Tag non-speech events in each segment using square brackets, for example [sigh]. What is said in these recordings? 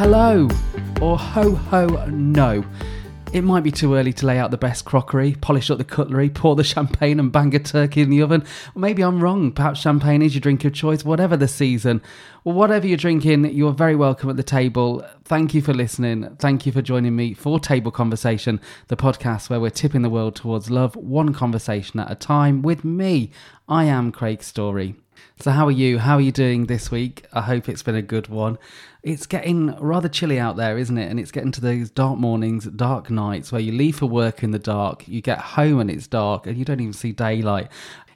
hello, or ho ho no. It might be too early to lay out the best crockery, polish up the cutlery, pour the champagne, and bang a turkey in the oven. Maybe I'm wrong. Perhaps champagne is your drink of choice, whatever the season. Well, whatever you're drinking, you're very welcome at the table. Thank you for listening. Thank you for joining me for Table Conversation, the podcast where we're tipping the world towards love, one conversation at a time. With me, I am Craig Story. So, how are you? How are you doing this week? I hope it's been a good one. It's getting rather chilly out there, isn't it? And it's getting to those dark mornings, dark nights where you leave for work in the dark, you get home and it's dark, and you don't even see daylight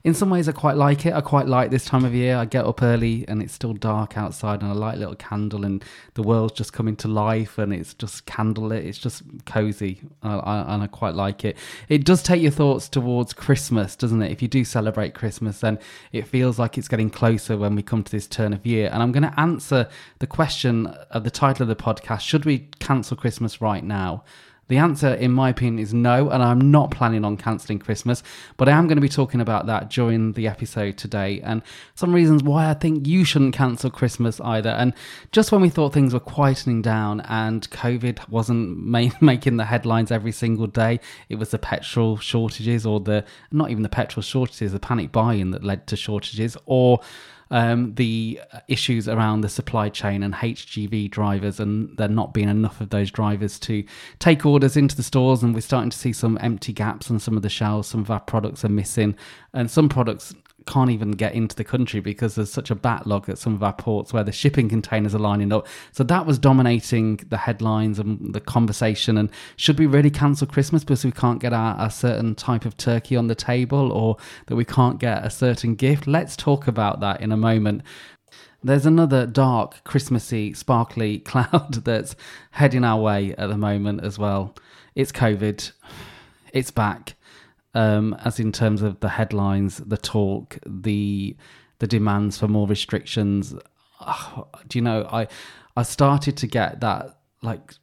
in some ways, I quite like it. I quite like this time of year. I get up early and it's still dark outside, and I light a little candle, and the world's just coming to life, and it's just candlelit. It's just cozy, uh, and I quite like it. It does take your thoughts towards Christmas, doesn't it? If you do celebrate Christmas, then it feels like it's getting closer when we come to this turn of year. And I'm going to answer the question of the title of the podcast: Should we cancel Christmas right now? The answer, in my opinion, is no, and I'm not planning on cancelling Christmas, but I am going to be talking about that during the episode today and some reasons why I think you shouldn't cancel Christmas either. And just when we thought things were quietening down and COVID wasn't [laughs] ma- making the headlines every single day, it was the petrol shortages or the not even the petrol shortages, the panic buying that led to shortages, or um, the issues around the supply chain and HGV drivers, and there not being enough of those drivers to take orders into the stores. And we're starting to see some empty gaps on some of the shelves. Some of our products are missing, and some products can't even get into the country because there's such a backlog at some of our ports where the shipping containers are lining up. So that was dominating the headlines and the conversation. And should we really cancel Christmas because we can't get a certain type of turkey on the table or that we can't get a certain gift? Let's talk about that in a moment. There's another dark, Christmassy, sparkly [laughs] cloud that's heading our way at the moment as well. It's COVID. It's back um, as in terms of the headlines, the talk, the the demands for more restrictions. Oh, do you know? I I started to get that like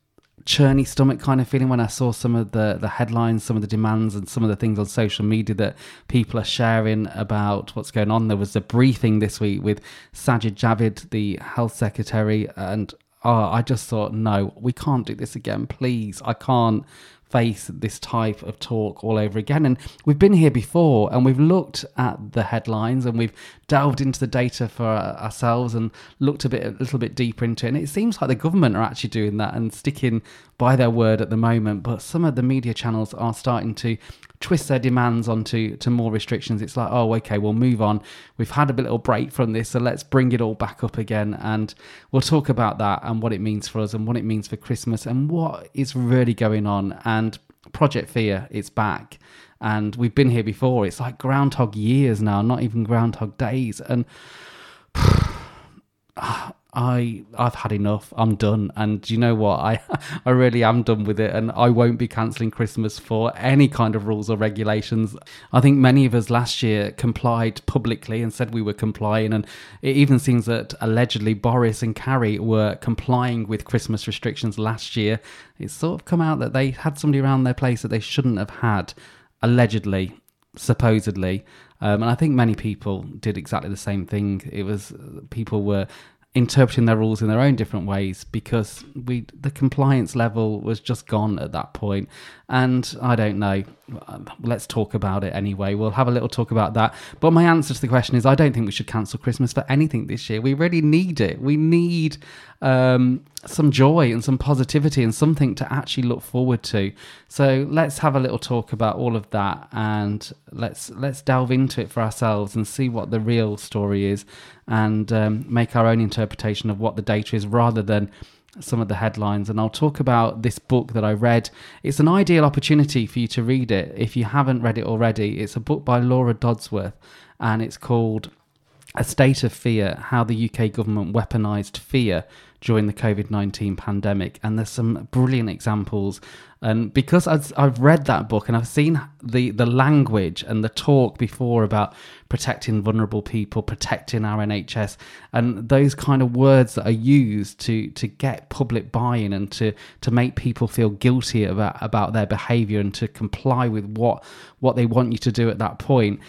churny stomach kind of feeling when I saw some of the the headlines, some of the demands, and some of the things on social media that people are sharing about what's going on. There was a briefing this week with Sajid Javid, the health secretary, and oh, I just thought, no, we can't do this again. Please, I can't face this type of talk all over again. And we've been here before and we've looked at the headlines and we've delved into the data for uh, ourselves and looked a bit a little bit deeper into it. And it seems like the government are actually doing that and sticking by their word at the moment. But some of the media channels are starting to twist their demands onto to more restrictions. It's like, oh, okay, we'll move on. We've had a little break from this, so let's bring it all back up again. And we'll talk about that and what it means for us and what it means for Christmas and what is really going on. And Project Fear, it's back. And we've been here before. It's like Groundhog years now, not even Groundhog days. And [sighs] ah, I I've had enough. I'm done. And you know what? I [laughs] I really am done with it and I won't be cancelling Christmas for any kind of rules or regulations. I think many of us last year complied publicly and said we were complying and it even seems that allegedly Boris and Carrie were complying with Christmas restrictions last year. It's sort of come out that they had somebody around their place that they shouldn't have had allegedly supposedly um, and I think many people did exactly the same thing. It was people were interpreting their rules in their own different ways because we the compliance level was just gone at that point. And i don't know. Let's talk about it anyway. We'll have a little talk about that. But my answer to the question is i don't think we should cancel christmas for anything this year. We really need it. We need um, some joy and some positivity and something to actually look forward to. So let's have a little talk about all of that and let's let's delve into it for ourselves and see what the real story is and um, make our own interpretation of what the data is rather than some of the headlines and I'll talk about this book that I read. It's an ideal opportunity for you to read it if you haven't read it already. It's a book by Laura Dodsworth and it's called A State of Fear How the UK Government Weaponized Fear during the COVID 19 pandemic. And there's some brilliant examples. And because I've, I've read that book and I've seen the, the language and the talk before about protecting vulnerable people, protecting our NHS, and those kind of words that are used to, to get public buy in and to, to make people feel guilty about, about their behavior and to comply with what, what they want you to do at that point.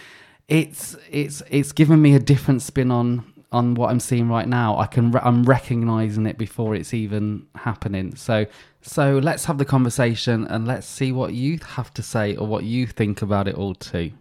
It's it's it's given me a different spin on on what I'm seeing right now. I can I'm recognizing it before it's even happening. So so let's have the conversation and let's see what you have to say or what you think about it all too.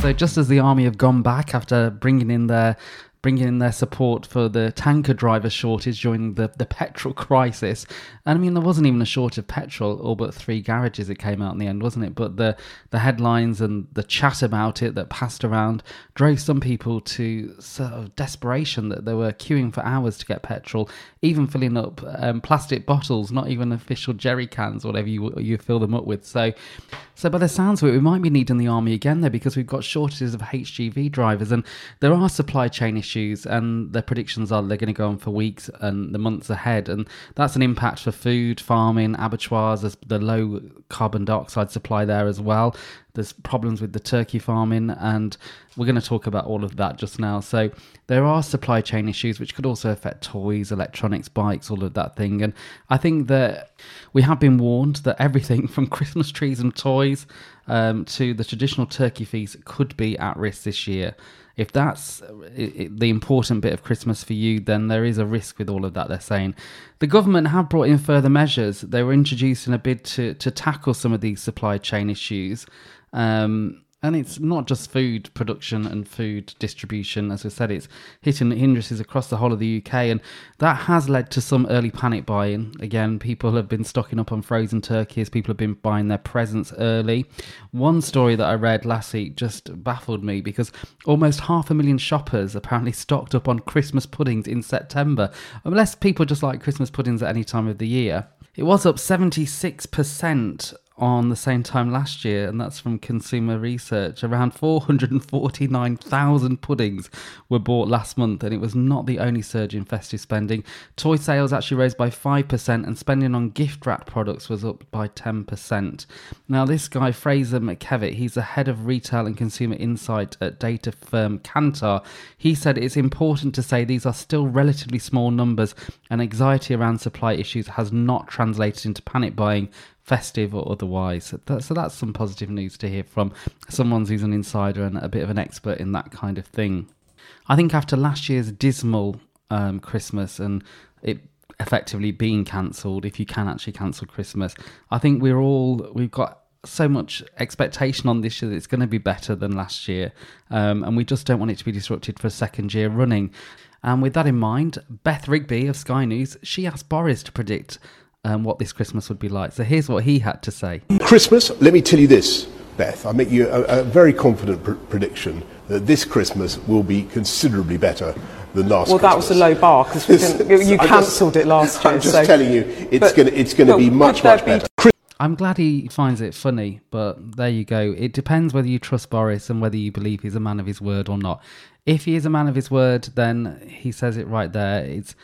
So just as the army have gone back after bringing in their bringing in their support for the tanker driver shortage during the, the petrol crisis. And I mean, there wasn't even a shortage of petrol, all but three garages it came out in the end, wasn't it? But the, the headlines and the chat about it that passed around drove some people to sort of desperation that they were queuing for hours to get petrol, even filling up um, plastic bottles, not even official jerry cans, whatever you, you fill them up with. So, so by the sounds of it, we might be needing the army again there because we've got shortages of HGV drivers and there are supply chain issues issues, and their predictions are they're going to go on for weeks and the months ahead, and that's an impact for food, farming, abattoirs. There's the low carbon dioxide supply there as well. There's problems with the turkey farming, and we're going to talk about all of that just now. So there are supply chain issues which could also affect toys, electronics, bikes, all of that thing. And I think that we have been warned that everything [laughs] from Christmas trees and toys um, to the traditional turkey feast could be at risk this year if that's uh, the important bit of Christmas for you, then there is a risk with all of that. They're saying the government have brought in further measures. They were introduced in a bid to to tackle some of these supply chain issues. Um, and it's not just food production and food distribution. As I said, it's hitting hindrances across the whole of the UK, and that has led to some early panic buying. Again, people have been stocking up on frozen turkeys. People have been buying their presents early. One story that I read last week just baffled me because almost half a million shoppers apparently stocked up on Christmas puddings in September. Unless people just like Christmas puddings at any time of the year. It was up 76% on the same time last year, and that's from Consumer Research. Around 449,000 puddings were bought last month, and it was not the only surge in festive spending. Toy sales actually rose by 5%, and spending on gift wrap products was up by 10%. Now, this guy, Fraser McKevitt, he's the head of retail and consumer insight at data firm Kantar. He said it's important to say these are still relatively small numbers, and anxiety around supply issues has not translated into panic buying festive or otherwise. So, that's some positive news to hear from someone who's an insider and a bit of an expert in that kind of thing. I think after last year's dismal um, Christmas and it effectively being cancelled, if you can actually cancel Christmas, I think we're all we've got so much expectation on this year that it's going to be better than last year, um, and we just don't want it to be disrupted for a second year running. And with that in mind, Beth Rigby of Sky News she asked Boris to predict um, what this Christmas would be like. So here's what he had to say. Christmas, let me tell you this, Beth. I make you a, a very confident pr- prediction that this Christmas will be considerably better than last. Well, Christmas. that was a low bar because [laughs] you cancelled it last year. I'm just so. telling you, it's going it's going to be much much be better. I'm glad he finds it funny, but there you go. It depends whether you trust Boris and whether you believe he's a man of his word or not. If he is a man of his word, then he says it right there. It's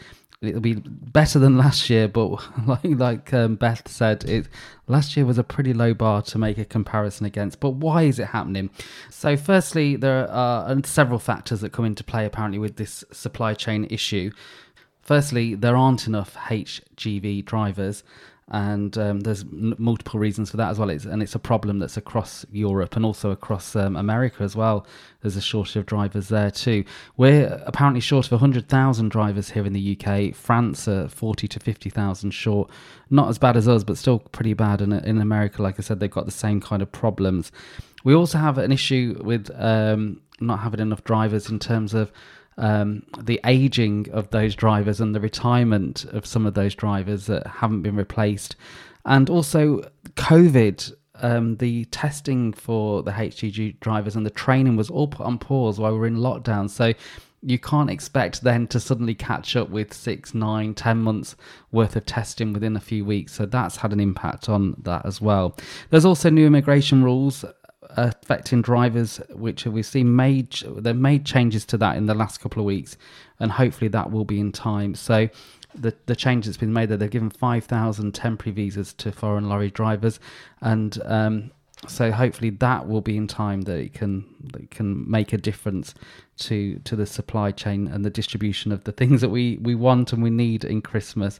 it'll be better than last year, but [laughs] like like um, Beth said, it last year was a pretty low bar to make a comparison against. But why is it happening? So, firstly, there are several factors that come into play apparently with this supply chain issue. Firstly, there aren't enough HGV drivers and um, there's n- multiple reasons for that as well. It's, and it's a problem that's across Europe and also across um, America as well. There's a shortage of drivers there too. We're apparently short of 100,000 drivers here in the UK. France are 40 to 50,000 short. Not as bad as us, but still pretty bad. And in America, like I said, they've got the same kind of problems. We also have an issue with um, not having enough drivers in terms of um, the aging of those drivers and the retirement of some of those drivers that haven't been replaced, and also COVID. Um, the testing for the HGV drivers and the training was all put on pause while we are in lockdown. So you can't expect then to suddenly catch up with six, nine, ten months worth of testing within a few weeks. So that's had an impact on that as well. There's also new immigration rules affecting drivers, which we've seen made they've made changes to that in the last couple of weeks, and hopefully that will be in time. So the the change that's been made there, they've given five thousand temporary visas to foreign lorry drivers, and um, so hopefully that will be in time that it can that it can make a difference to to the supply chain and the distribution of the things that we we want and we need in Christmas.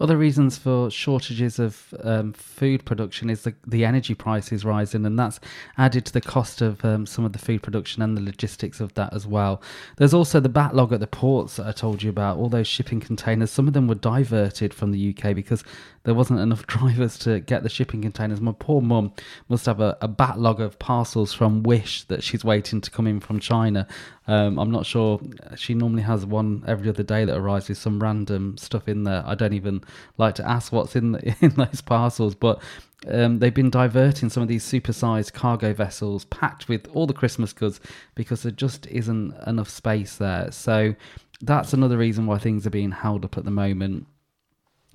Other reasons for shortages of um, food production is the, the energy prices rising, and that's added to the cost of um, some of the food production and the logistics of that as well. There's also the backlog at the ports that I told you about, all those shipping containers. Some of them were diverted from the UK because there wasn't enough [laughs] drivers to get the shipping containers. My poor mum must have a, a backlog of parcels from Wish that she's waiting to come in from China. Um, I'm not sure. She normally has one every other day that arrives with some random stuff in there. I don't even like to ask what's in the, [laughs] in those parcels, but um, they've been diverting some of these supersized cargo vessels packed with all the Christmas goods because there just isn't enough space there. So that's another reason why things are being held up at the moment.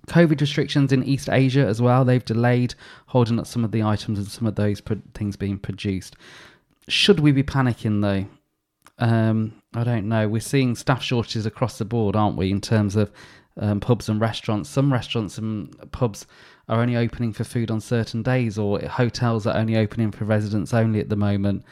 COVID restrictions in East Asia as well. They've delayed holding up some of the items and some of those pro- things being produced. Should we be panicking though? Um, I don't know. We're seeing staff shortages across the board, aren't we, in terms of um, pubs and restaurants. Some restaurants and pubs are only opening for food on certain days, or hotels are only opening for residents only at the moment.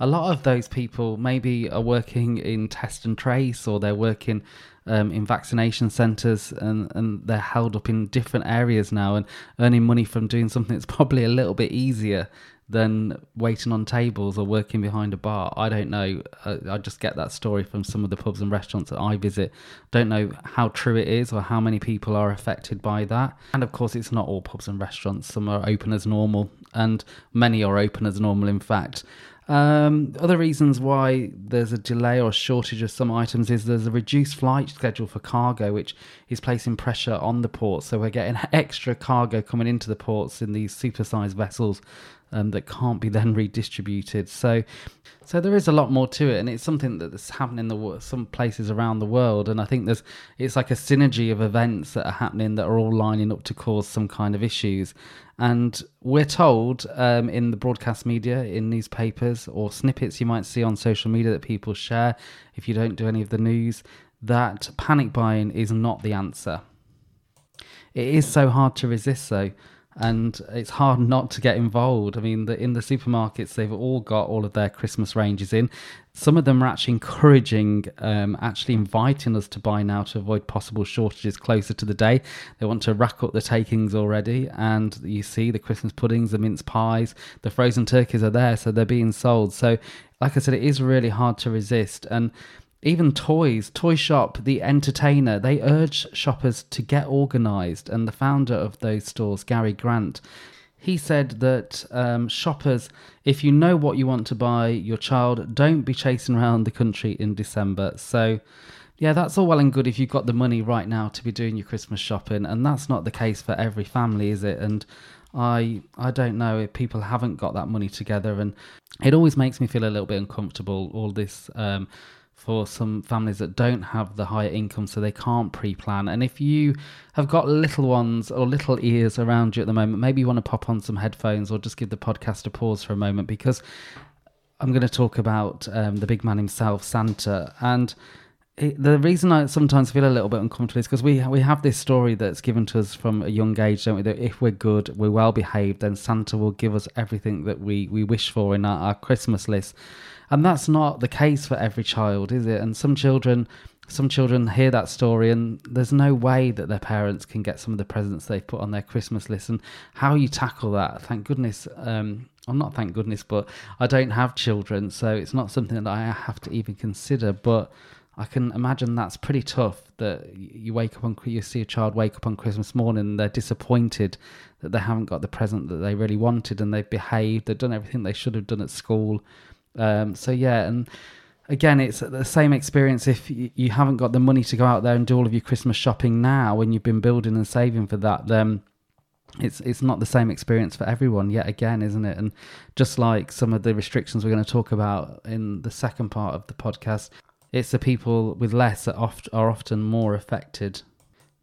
A lot of those people maybe are working in test and trace, or they're working um, in vaccination centres, and, and they're held up in different areas now and earning money from doing something that's [laughs] probably a little bit easier than waiting on tables or working behind a bar. I don't know. I, I, just get that story from some of the pubs and restaurants that I visit. Don't know how true it is or how many people are affected by that. And of course, it's not all pubs and restaurants. Some are open as normal, and many are open as normal, in fact. Um, other reasons why there's a delay or shortage of some items is there's a reduced flight schedule for cargo, which is placing pressure on the ports. So we're getting [laughs] extra cargo coming into the ports in these supersized vessels um, that can't be then redistributed. So, so there is a lot more to it, and it's something that's happening in the some places around the world. And I think there's it's like a synergy of events that are happening that are all lining up to cause some kind of issues. And we're told um, in the broadcast media, in newspapers, or snippets you might see on social media that people share if you don't do any of the news, that panic buying is not the answer. It is so hard to resist, though and it's hard not to get involved. I mean, the, in the supermarkets, they've all got all of their Christmas ranges in. Some of them are actually encouraging, um, actually inviting us to buy now to avoid possible shortages closer to the day. They want to rack up the takings already, and you see the Christmas puddings, the mince pies, the frozen turkeys are there, so they're being sold. So, like I said, it is really hard to resist. And even toys, Toy Shop, the entertainer, they urge shoppers to get organised. And the founder of those stores, Gary Grant, he said that um, shoppers, if you know what you want to buy your child, don't be chasing around the country in December. So, yeah, that's all well and good if you've got the money right now to be doing your Christmas shopping, and that's not the case for every family, is it? And I I don't know if people haven't got that money together, and it always makes me feel a little bit uncomfortable. All this. Um, for some families that don't have the higher income so they can't pre-plan. And if you have got little ones or little ears around you at the moment maybe you want to pop on some headphones or just give the podcast a pause for a moment because i'm going to talk about um, the big man himself santa. And the reason I sometimes feel a little bit uncomfortable is because we we have this story that's given to us from a young age, don't we? That if we're good, we're well behaved, then Santa will give us everything that we, we wish for in our, our Christmas list. And that's not the case for every child, is it? And some children some children hear that story and there's no way that their parents can get some of the presents they've put on their Christmas list and how you tackle that. Thank goodness, um, well, not thank goodness, but I don't have children, so it's not something that I have to even consider. But I can imagine that's pretty tough. That you wake up on, you see a child wake up on Christmas morning and they're disappointed that they haven't got the present that they really wanted and they've behaved, they've done everything they should have done at school um, so yeah, and again, it's the same experience if you haven't got the money to go out there and do all of your Christmas shopping now when you've been building and saving for that. Then it's it's not the same experience for everyone yet again, isn't it? And just like some of the restrictions we're going to talk about in the second part of the podcast, it's the people with less that oft, are often more affected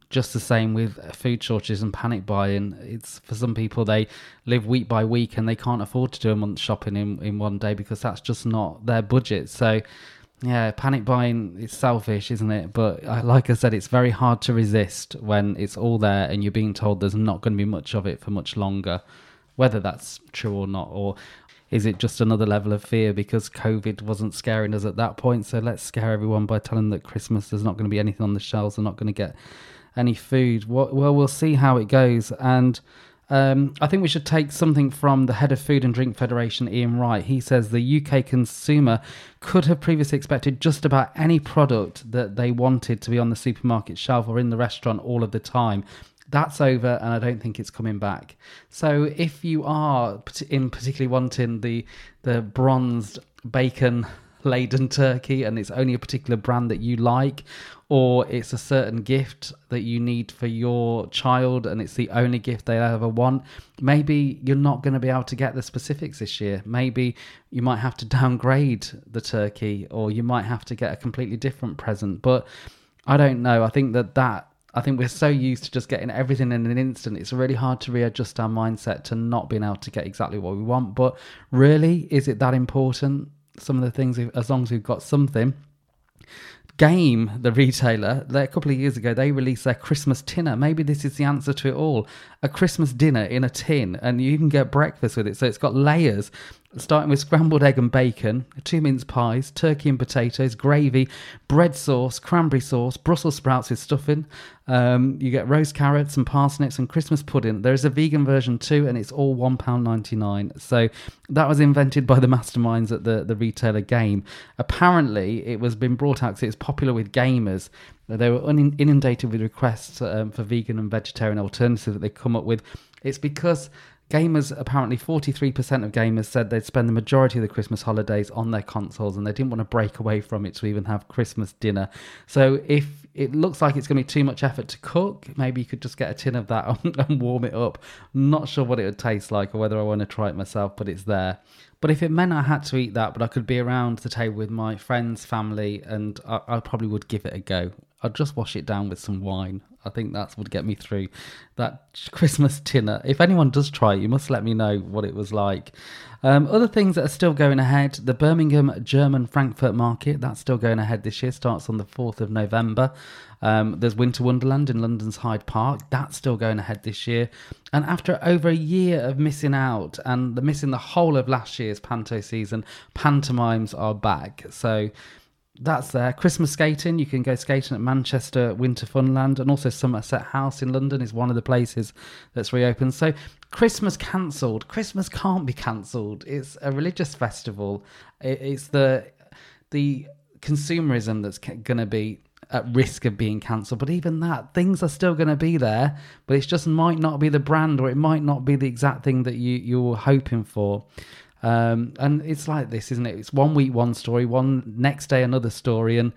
just the same with food shortages and panic buying. It's for some people they live week by week and they can't afford to do a month shopping in, in one day because that's just not their budget. So yeah, panic buying is selfish, isn't it? But uh, like I said, it's very hard to resist when it's all there and you're being told there's not going to be much of it for much longer, whether that's true or not, or is it just another level of fear because COVID wasn't scaring us at that point? So let's scare everyone by telling them that Christmas there's not going to be anything on the shelves, they're not going to get any food. Well, well see how it goes. And um, I think we should take something from the head of Food and Drink Federation, Ian Wright. He says the UK consumer could have previously expected just about any product that they wanted to be on the supermarket shelf or in the restaurant all of the time. That's over, and I don't think it's coming back. So, if you are in particularly wanting the the bronzed bacon laden turkey and it's only a particular brand that you like or it's a certain gift that you need for your child and it's the only gift they ever want maybe you're not going to be able to get the specifics this year maybe you might have to downgrade the turkey or you might have to get a completely different present but i don't know i think that that I think we're so used to just getting everything in an instant. It's really hard to readjust our mindset to not being able to get exactly what we want. But really, is it that important? some of the things as long as we've got something. Game, the retailer, a couple of years ago, they released their Christmas tinner. Maybe this is the answer to it all. A Christmas dinner in a tin, and you can get breakfast with it. So it's got layers starting with scrambled egg and bacon, two mince pies, turkey and potatoes, gravy, bread sauce, cranberry sauce, Brussels sprouts with stuffing. Um, you get roast carrots and parsnips and Christmas pudding. There is a vegan version too, and it's all £1.99. So that was invented by the masterminds at the, the retailer Game. Apparently, it was been brought out because it's popular with gamers. They were inundated with requests um, for vegan and vegetarian alternatives that they come up with. It's because Gamers, apparently 43% of gamers said they'd spend the majority of the Christmas holidays on their consoles and they didn't want to break away from it to even have Christmas dinner. So if it looks like it's going to be too much effort to cook, maybe you could just get a tin of that [laughs] and warm it up. not sure what it would taste like or whether I want to try it myself, but it's there. But if it meant I had to eat that, but I could be around the table with my friends, family, and I, I probably would give it a go. I'd just wash it down with some wine. I think that would get me through that Christmas [laughs] dinner. If anyone does try it, you must let me know what it was like. Um, other things that are still going ahead the Birmingham German Frankfurt Market, that's still going ahead this year, starts on the 4th of November. Um, there's Winter Wonderland in London's Hyde Park, that's still going ahead this year. And after over a year of missing out and missing the whole of last year's panto season, pantomimes are back. So that's there. Christmas skating, you can go skating at Manchester Winter Funland, and also Somerset House in London is one of the places that's reopened. So Christmas cancelled. Christmas can't be cancelled. It's a religious festival. It's the the consumerism that's going to be at risk of being cancelled. But even that, things are still going to be there, but it just might not be the brand, or it might not be the exact thing that you you're hoping for. Um, and it's like this, isn't it? It's one week, one story, one next day, another story. And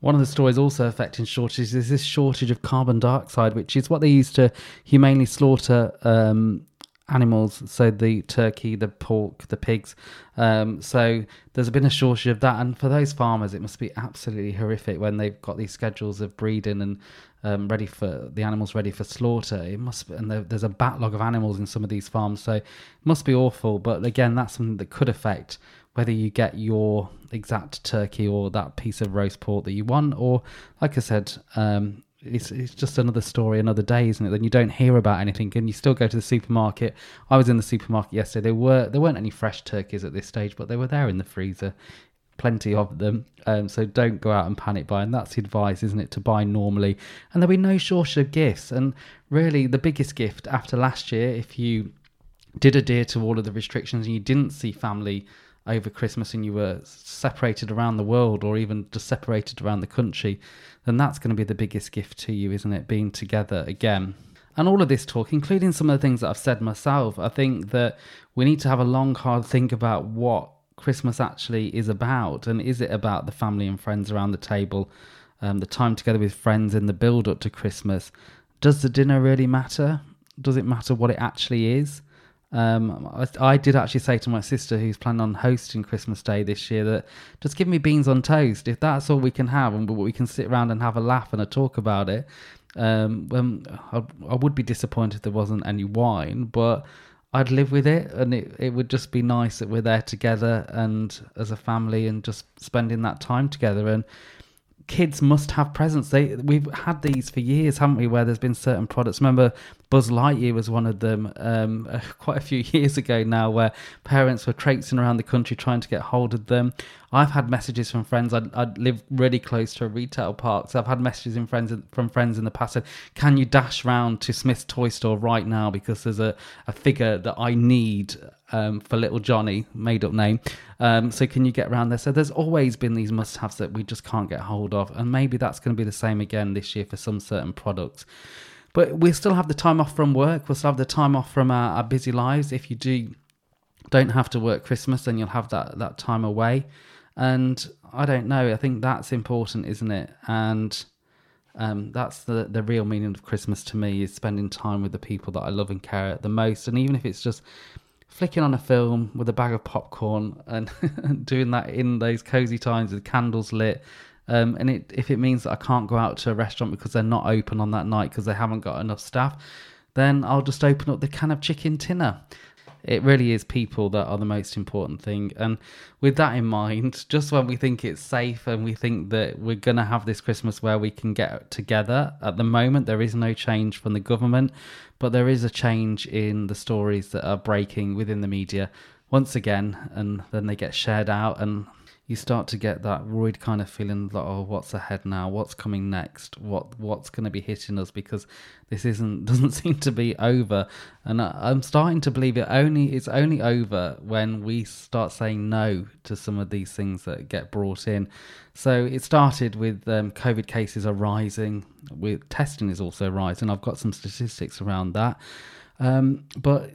one of the stories also affecting shortages is this shortage of carbon dioxide, which is what they use to humanely slaughter um, animals. So the turkey, the pork, the pigs. Um, so there's been a shortage of that. And for those farmers, it must be absolutely horrific when they've got these schedules of breeding and um, ready for the animals ready for slaughter. It must be, and there, there's a backlog of animals in some of these farms, so it must be awful. But again, that's something that could affect whether you get your exact turkey or that piece of roast pork that you want, or like I said, um, it's it's just another story, another day, isn't it? Then you don't hear about anything, and you still go to the supermarket. I was in the supermarket yesterday. There were there weren't any fresh turkeys at this stage, but they were there in the freezer plenty of them. Um, so don't go out and panic buy. And that's the advice, isn't it, to buy normally. And there'll be no shortage of gifts. And really, the biggest gift after last year, if you did adhere to all of the restrictions and you didn't see family over Christmas and you were separated around the world or even just separated around the country, then that's going to be the biggest gift to you, isn't it? Being together again. And all of this talk, including some of the things that I've said myself, I think that we need to have a long, hard think about what Christmas actually is about, and is it about the family and friends around the table, um, the time together with friends in the build up to Christmas? Does the dinner really matter? Does it matter what it actually is? Um, I, I, did actually say to my sister, who's planning on hosting Christmas Day this year, that just give me beans on toast. If that's all we can have, and we can sit around and have a laugh and a talk about it, um, um I, I would be disappointed if there wasn't any wine. But I'd live with it, and it, it would just be nice that we're there together and as a family and just spending that time together. And kids must have presents. They we've had these for years, haven't we? Where there's been certain products. Remember Buzz Lightyear was one of them um, uh, [laughs] quite a few years ago now, where parents were traipsing around the country trying to get hold of them. I've had messages from friends. I, I live really close to a retail park, so I've had messages in friends from friends in the past. Said, "Can you dash round to Smyths toy store right now because there's a, a figure that I need um, for little Johnny, made up name. Um, so can you get around there? So there's always been these must-haves that we just can't get hold of, and maybe that's going to be the same again this year for some certain products. But we still have the time off from work. We'll still have the time off from our, our busy lives. If you do don't have to work Christmas, then you'll have that that time away. And I don't know. I think that's important, isn't it? And um, that's the the real meaning of Christmas to me is spending time with the people that I love and care the most. And even if it's just flicking on a film with a bag of popcorn and [laughs] doing that in those cozy times with candles lit um, and it, if it means that I can't go out to a restaurant because they're not open on that night because they haven't got enough staff, then I'll just open up the can of chicken tinner. It really is people that are the most important thing. And with that in mind, [laughs] just when we think it's safe and we think that we're going to have this Christmas where we can get together, at the moment, there is no change from the government, but there is a change in the stories that are breaking within the media once again. And then they get shared out. And you start to get that worried kind of feeling like, oh, what's ahead now? What's coming next? What what's going to be hitting us? Because this isn't [laughs] doesn't seem to be over, and I, am starting to believe it only it's only over when we start saying no to some of these things that get brought in. So it started with um, COVID cases are rising, with testing is also rising. I've got some statistics around that. Um, but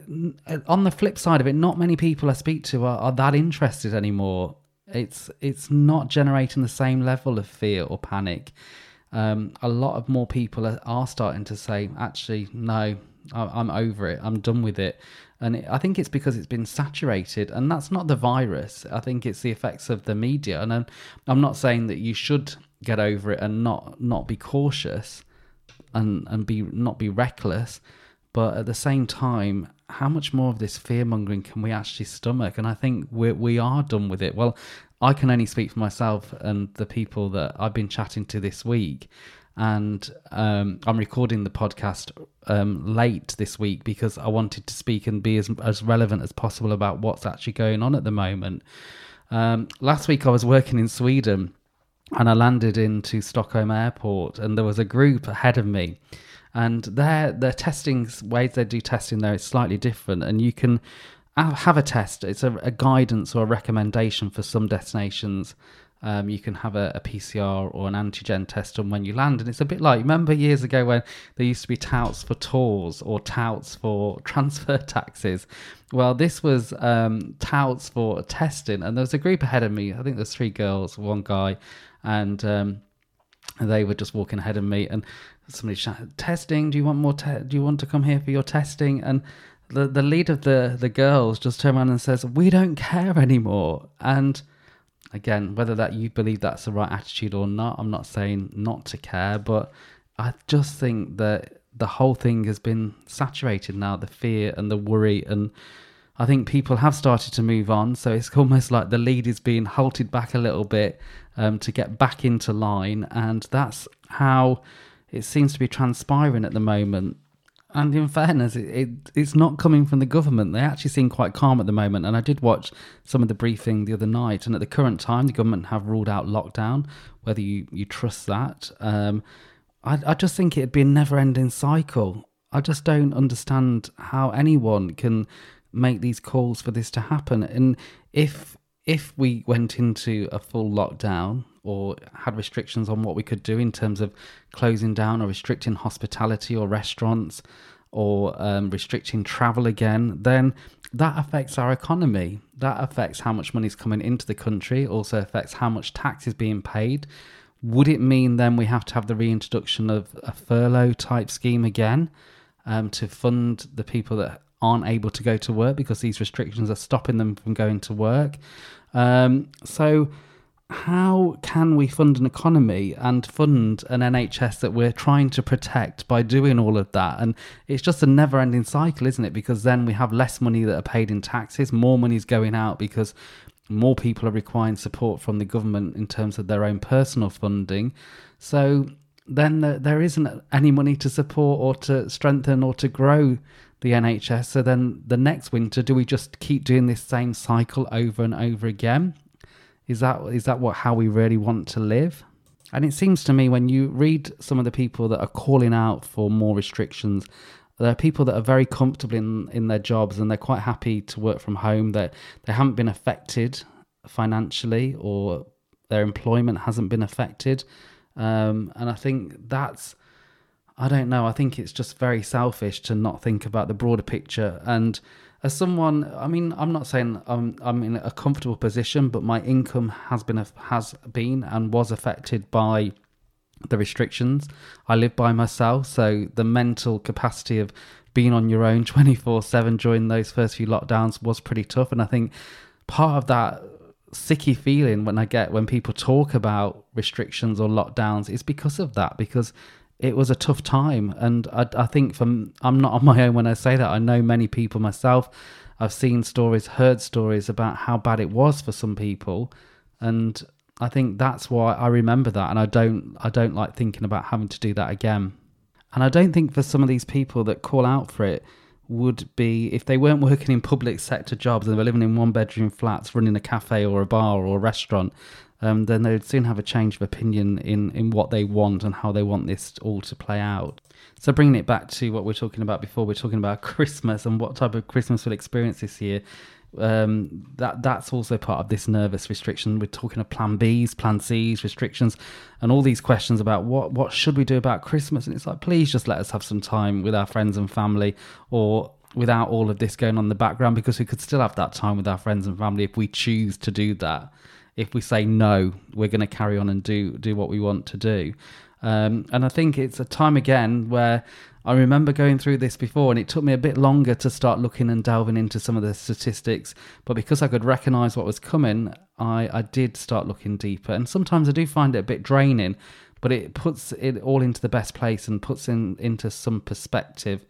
on the flip side of it, not many people I speak to are, are that interested anymore it's it's not generating the same level of fear or panic. Um, a lot of more people are, starting to say, actually, no, I, am over it. I'm done with it. And it, I think it's because it's been saturated, and that's not the virus. I think it's the effects of the media. And I'm, I'm not saying that you should get over it and not not be cautious, and and be not be reckless, but at the same time, how much more of this fear mongering can we actually stomach? And I think we we are done with it. Well, I can only speak for myself and the people that I've been chatting to this week. And um, I'm recording the podcast um, late this week because I wanted to speak and be as, as relevant as possible about what's actually going on at the moment. Um, last week I was working in Sweden and I landed into Stockholm Airport, and there was a group ahead of me and their their testing ways they do testing there is slightly different and you can have a test it's a, a guidance or a recommendation for some destinations um, you can have a, a, PCR or an antigen test on when you land. And it's a bit like, remember years ago when there used to be touts for tours or touts for [laughs] transfer taxes? Well, this was um, touts for testing. And there was a group ahead of me. I think there's three girls, one guy. And um, they were just walking ahead of me. And somebody shouted, testing. Do you want more? Te- do you want to come here for your testing? And the the lead of the the girls just turns around and says, "We don't care anymore." And again, whether that you believe that's the right attitude or not, I'm not saying not to care, but I just think that the whole thing has been saturated now. The fear and the worry and I think people have started to move on. So it's almost like the lead is being halted back a little bit um, to get back into line. And that's how it seems to be transpiring at the moment. And in fairness, it, it, it's not coming from the government. They actually seem quite calm at the moment. And I did watch some of the briefing the other night. And at the current time, the government have ruled out lockdown. Whether you, you trust that, um, I, I just think it'd be a never ending cycle. I just don't understand how anyone can make these calls for this to happen. And if if we went into a full lockdown or had restrictions on what we could do in terms of closing down or restricting hospitality or restaurants or um, restricting travel again, then that affects our economy. That affects how much money is coming into the country, also affects how much tax is being paid. Would it mean then we have to have the reintroduction of a furlough type scheme again um, to fund the people that aren't able to go to work because these restrictions are stopping them from going to work? Um, so, how can we fund an economy and fund an NHS that we're trying to protect by doing all of that? And it's just a never ending cycle, isn't it? Because then we have less money that are paid in taxes, more money is going out because more people are requiring support from the government in terms of their own personal funding. So then there isn't any money to support or to strengthen or to grow the NHS. So then the next winter, do we just keep doing this same cycle over and over again? Is that is that what how we really want to live? And it seems to me when you read some of the people that are calling out for more restrictions, there are people that are very comfortable in, in their jobs and they're quite happy to work from home. That they haven't been affected financially or their employment hasn't been affected. Um, and I think that's, I don't know, I think it's just very selfish to not think about the broader picture. And as someone, I mean, I'm not saying I'm, I'm in a comfortable position, but my income has been, has been and was affected by the restrictions. I live by myself, so the mental capacity of being on your own [laughs] 24 7 during those first few lockdowns was pretty tough. And I think part of that sicky feeling when I get when people talk about restrictions or lockdowns is because of that, because it was a tough time. And I, I think from I'm not on my own when I say that. I know many people myself. I've seen stories, heard stories about how bad it was for some people, and I think that's why I remember that, and I don't I don't like thinking about having to do that again. And I don't think for some of these people that call out for it, would be if they weren't working in public sector jobs and they were living in one bedroom flats, running a cafe or a bar or a restaurant, um, then they would soon have a change of opinion in, in what they want and how they want this all to play out. So, bringing it back to what we are talking about before, we're talking about [laughs] Christmas and what type of Christmas we'll experience this year um, that that's also part of this nervous restriction. We're talking of Plan Bs, Plan Cs, restrictions, and all these questions about what what should we do about Christmas. And it's like, please just let us have some time with our friends and family, or without all of this going on in the background, because we could still have that time with our friends and family if we choose to do that. If we say no, we're going to carry on and do do what we want to do. Um, and I think it's a time again where I remember going through this before, and it took me a bit longer to start looking and delving into some of the statistics. But because I could recognize what was coming, I, I did start looking deeper. And sometimes I do find it a bit draining, but it puts it all into the best place and puts in into some perspective.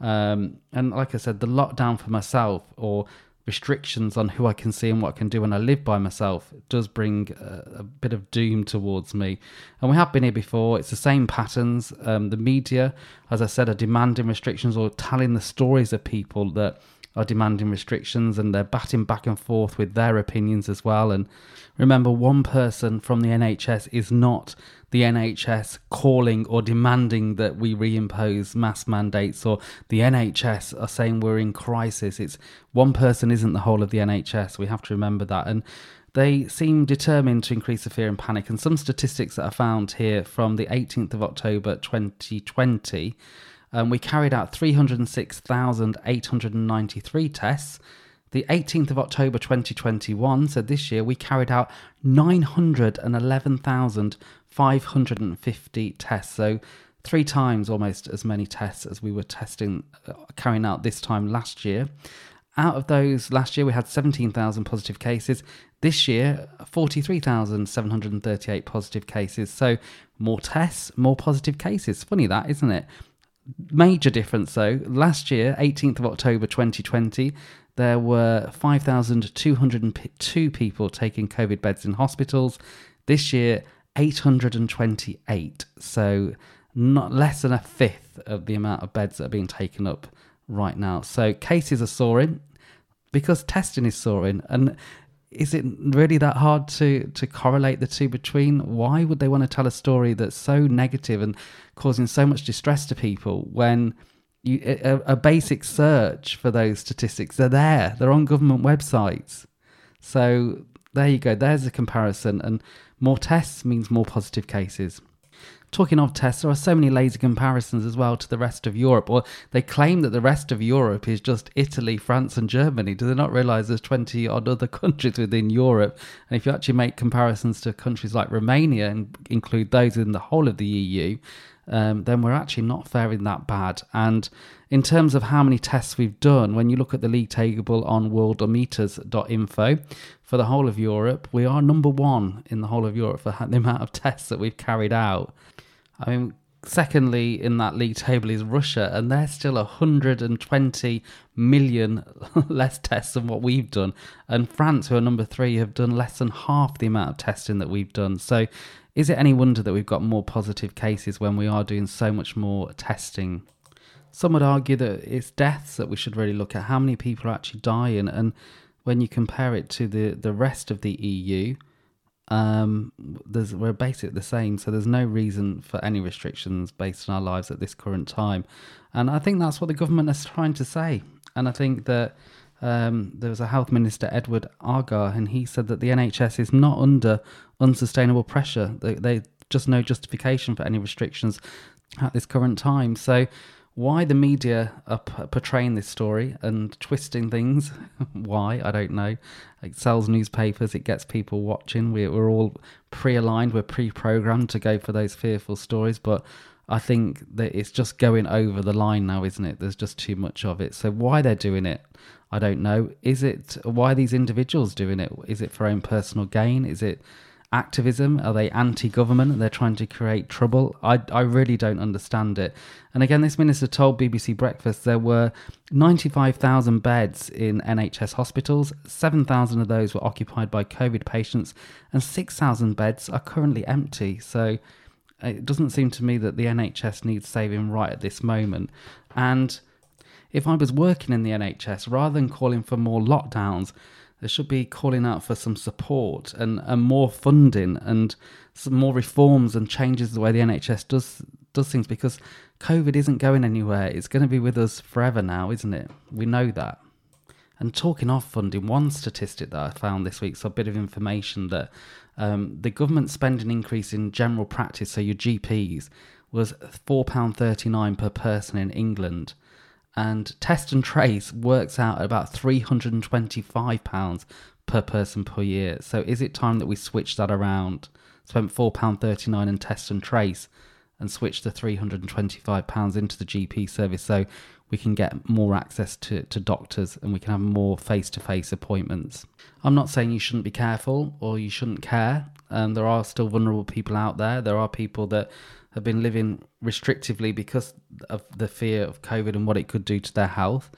Um, and like I said, the lockdown for myself or restrictions on who I can see and what I can do when I live by myself does bring a, a, bit of doom towards me. And we have been here before. It's the same patterns. Um, the media, as I said, are demanding restrictions or telling the stories of people that are demanding restrictions and they're batting back and forth with their opinions as well. And remember, one person from the NHS is not the NHS calling or demanding that we reimpose mass mandates, or the NHS are saying we're in crisis. It's one person isn't the whole of the NHS. We have to remember that. And they seem determined to increase the fear and panic. And some statistics that are found here from the 18th of October 2020 um, we carried out 306,893 tests. The 18th of October 2021, so this year, we carried out 911,550 tests. So three times almost as many tests as we were testing, uh, carrying out this time last year. Out of those, last year we had 17,000 positive cases. This year, 43,738 positive cases. So more tests, more positive cases. Funny that, isn't it? Major difference though. Last year, 18th of October 2020, there were 5,202 people taking COVID beds in hospitals. This year, 828. So, not less than a fifth of the amount of beds that are being taken up right now. So, cases are soaring because testing is soaring. And is it really that hard to to correlate the two between why would they want to tell a story that's so negative and causing so much distress to people when you, a, a basic search for those statistics they're there they're on government websites so there you go there's a comparison and more tests means more positive cases Talking of tests, there are so many lazy comparisons as well to the rest of Europe. Or they claim that the rest of Europe is just Italy, France, and Germany. Do they not realise there's 20 odd other [laughs] countries within Europe? And if you actually make comparisons to countries like Romania and include those in the whole of the EU, um, then we're actually not faring that bad. And in terms of how many tests we've done, when you look at the league table on worldometers.info for the whole of Europe, we are number one in the whole of Europe for the amount of tests that we've carried out. I mean, secondly in that league table is Russia, and they're still 120 million [laughs] less tests than what we've done. And France, who are number three, have done less than half the amount of testing that we've done. So is it any wonder that we've got more positive cases when we are doing so much more testing? Some would argue that it's deaths that we should really look at. How many people are actually dying? And when you compare it to the, the rest of the EU, um, there's, we're basically the same. So there's no reason for any restrictions based on our lives at this current time. And I think that's what the government is trying to say. And I think that um, there was a health minister, Edward Argar, and he said that the NHS is not under unsustainable pressure. They, they just no justification for any restrictions at this current time. So why the media are p- portraying this story and twisting things, [laughs] why, I don't know. It sells newspapers, it gets people watching. We're, we're all pre aligned, we're pre programmed to go for those fearful stories, but I think that it's just going over the line now, isn't it? There's just too much of it. So why they're doing it, I don't know. Is it why these individuals doing it? Is it for own personal gain? Is it activism? Are they anti-government? They're trying to create trouble. I I really don't understand it. And again, this minister told BBC Breakfast there were 95,000 beds in NHS hospitals. 7,000 of those were occupied by COVID patients, and 6,000 beds are currently empty. So uh, it doesn't seem to me that the NHS needs saving right at this moment. And if I was working in the NHS, rather than calling for more lockdowns, they should be calling out for some support and, and more funding and some more reforms and changes the way the NHS does does things because COVID isn't going anywhere. It's going to be with us forever now, isn't it? We know that. And talking of funding, one statistic that I found this week, so a bit of information that um, the government spending increase in general practice, so your GPs, was £4.39 per person in England. And test and trace works out at about £325 per person per year. So is it time that we switch that around? Spent £4.39 in test and trace and switch the £325 into the GP service so we can get more access to, to doctors and we can have more face to face appointments. I'm not saying you shouldn't be careful or you shouldn't care. Um, there are still vulnerable people out there. There are people that have been living restrictively because of the fear of COVID and what it could do to their health.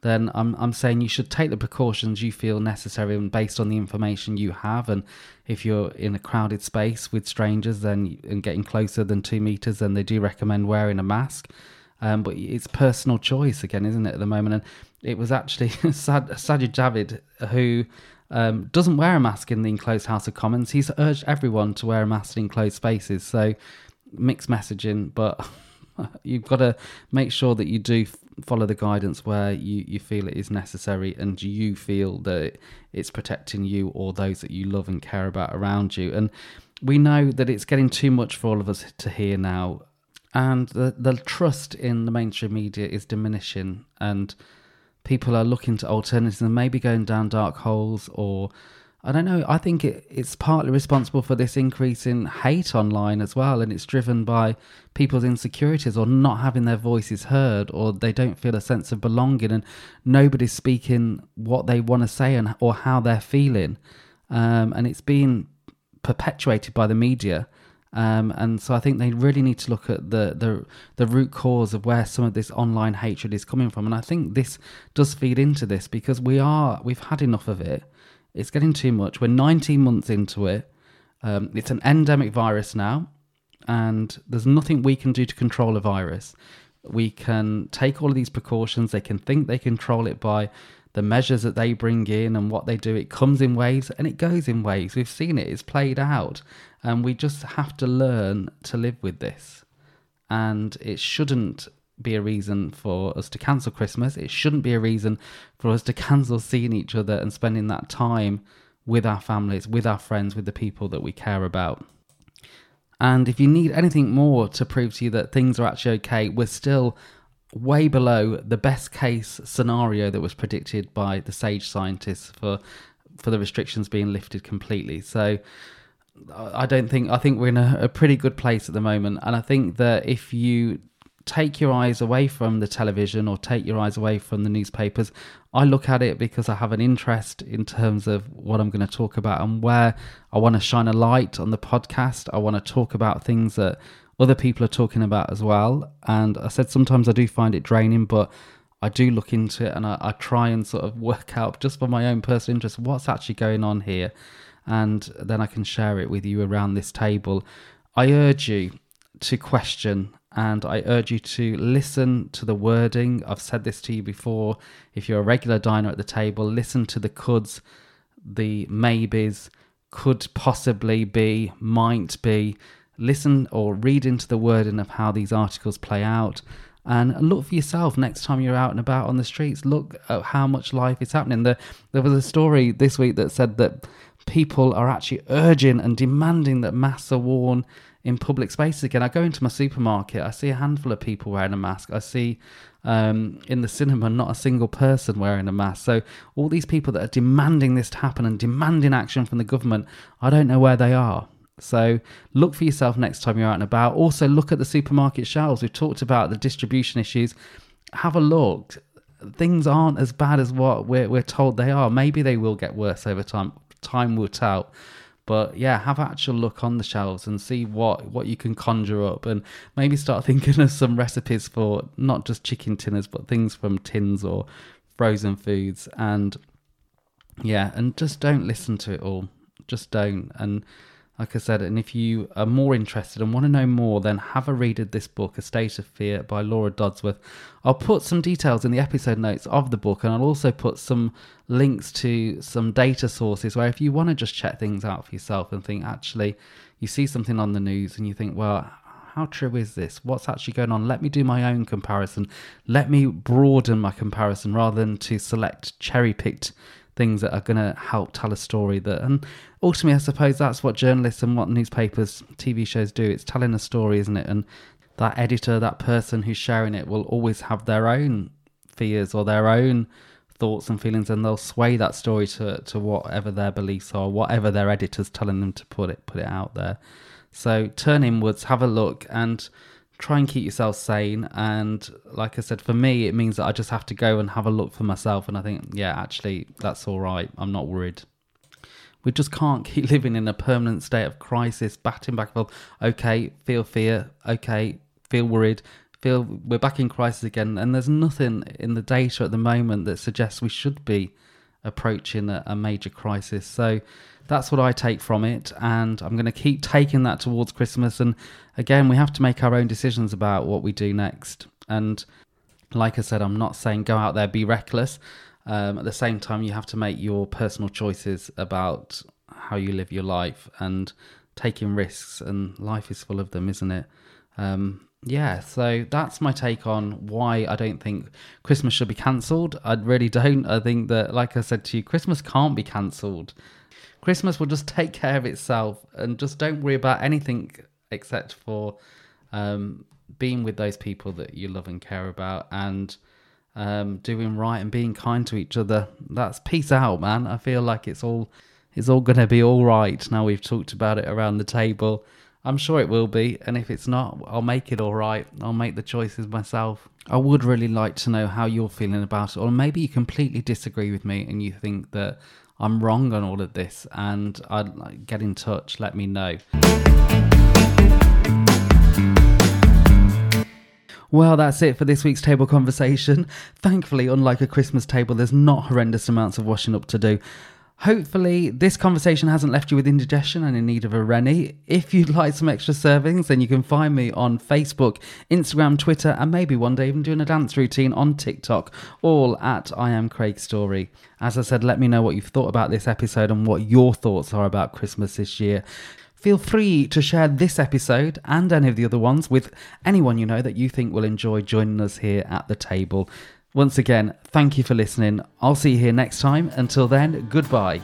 Then I'm I'm saying you should take the precautions you feel necessary and based on the information you have. And if you're in a crowded space with strangers, then and getting closer than two meters, then they do recommend wearing a mask. Um, but it's personal choice again, isn't it, at the moment? And it was actually [laughs] Sad, Sajid Javid who um, doesn't wear a mask in the enclosed House of Commons. He's urged everyone to wear a mask in enclosed spaces. So mixed messaging, but [laughs] you've got to make sure that you do follow the guidance where you, you feel it is necessary and you feel that it's protecting you or those that you love and care about around you. And we know that it's getting too much for all of us to hear now and the the trust in the mainstream media is diminishing, and people are looking to alternatives and maybe going down dark holes or I don't know. I think it, it's partly responsible for this increase in hate online as well, and it's driven by people's insecurities or not having their voices heard, or they don't feel a sense of belonging, and nobody's speaking what they want to say and or how they're feeling, um, and it's being perpetuated by the media. Um, and so I think they really need to look at the, the the root cause of where some of this online hatred is coming from. And I think this does feed into this because we are we've had enough of it. It's getting too much. We're 19 months into it. Um, it's an endemic virus now, and there's nothing we can do to control a virus. We can take all of these precautions. They can think they control it by the measures that they bring in and what they do. It comes in waves and it goes in waves. We've seen it, it's played out. And we just have to learn to live with this. And it shouldn't be a reason for us to cancel Christmas. It shouldn't be a reason for us to cancel seeing each other and spending that time with our families, with our friends, with the people that we care about. And if you need anything more to prove to you that things are actually okay, we're still way below the best case scenario that was predicted by the SAGE scientists for for the restrictions being lifted completely. So I don't think I think we're in a, a pretty good place at the moment, and I think that if you take your eyes away from the television or take your eyes away from the newspapers. I look at it because I have an interest in terms of what I'm going to talk about and where I want to shine a light on the podcast. I want to talk about things that other people are talking about as well. And I said sometimes I do find it draining, but I do look into it and I, I try and sort of work out just for my own personal interest what's actually going on here. And then I can share it with you around this table. I urge you to question and I urge you to listen to the wording. I've said this to you before. If you're a regular diner at the table, listen to the coulds, the maybes, could possibly be, might be. Listen or read into the wording of how these articles play out and look for yourself next time you're out and about on the streets. Look at how much life is happening. There, there was a story this week that said that people are actually urging and demanding that masks are worn in public spaces again. I go into my supermarket, I see a handful of people wearing a mask. I see um, in the cinema not a single person wearing a mask. So all these people that are demanding this to happen and demanding action from the government, I don't know where they are. So look for yourself next time you're out and about. Also, look at the supermarket shelves. We've talked about the distribution issues. Have a look. Things aren't as bad as what we're, we're told they are. Maybe they will get worse over time. Time will tell. But yeah, have actual look on the shelves and see what, what you can conjure up and maybe start [laughs] thinking of some recipes for not just chicken tinners, but things from tins or frozen foods. And yeah, and just don't listen to it all. Just don't. And like I said, and if you are more interested and want to know more, then have a read of this book, A State of Fear by Laura Dodsworth. I'll put some details in the episode notes of the book, and I'll also put some links to some data sources where if you want to just check things out for yourself and think, actually, you see something on the news and you think, well, how true is this? What's actually going on? Let me do my own comparison. Let me broaden my comparison rather than to select cherry picked things that are going to help tell a story that and ultimately i suppose that's what journalists and what newspapers tv shows do. It's telling a story isn't it? And that editor that person who's sharing it will always have their own fears or their own thoughts and feelings and they'll sway that story to, to whatever their beliefs are whatever their editor's telling them to put it put it out there. So turn inwards have a look and try and keep yourself sane. And like I said, for me, it means that I just have to go and have a look for myself. And I think, yeah, actually, that's all right. I'm not worried. We just can't [laughs] keep living in a permanent state of crisis, batting back and forth. Okay, feel fear. Okay, feel worried. Feel we're back in crisis again. And there's nothing in the data at the moment that suggests we should be approaching a, a major crisis. So that's what I take from it, and I'm going to keep taking that towards Christmas. And again, we have to make our own decisions about what we do next. And like I said, I'm not saying go out there, be reckless. Um, at the same time, you have to make your personal choices about how you live your life and taking risks. And life is full of them, isn't it? Um, yeah, so that's my take on why I don't think Christmas should be cancelled. I really don't. I think that, like I said to you, Christmas can't be cancelled. Christmas will just take care of itself and just don't worry about anything except for um, being with those people that you love and care about and um, doing right and being kind to each other. That's peace out, man. I feel like it's all it's all gonna be all right now. We've talked about it around the table. I'm sure it will be, and if it's not, I'll make it all right. I'll make the choices myself. I would really like to know how you're feeling about it, or maybe you completely disagree with me and you think that I'm wrong on all of this, and I'd like, get in touch, let me know. Well, that's it for this week's table conversation. Thankfully, unlike a Christmas table, there's not horrendous amounts of washing up to do. Hopefully, this conversation hasn't left you with indigestion and in need of a Rennie. If you'd [laughs] like some extra servings, then you can find me on Facebook, Instagram, Twitter, and maybe one day even doing a dance routine on TikTok, all at I am Craig Story. As I said, let me know what you've thought about this episode and what your thoughts are about Christmas this year. Feel free to share this episode and any of the other ones with anyone you know that you think will enjoy joining us here at the table. Once again, thank you for listening. I'll see you here next time. Until then, goodbye.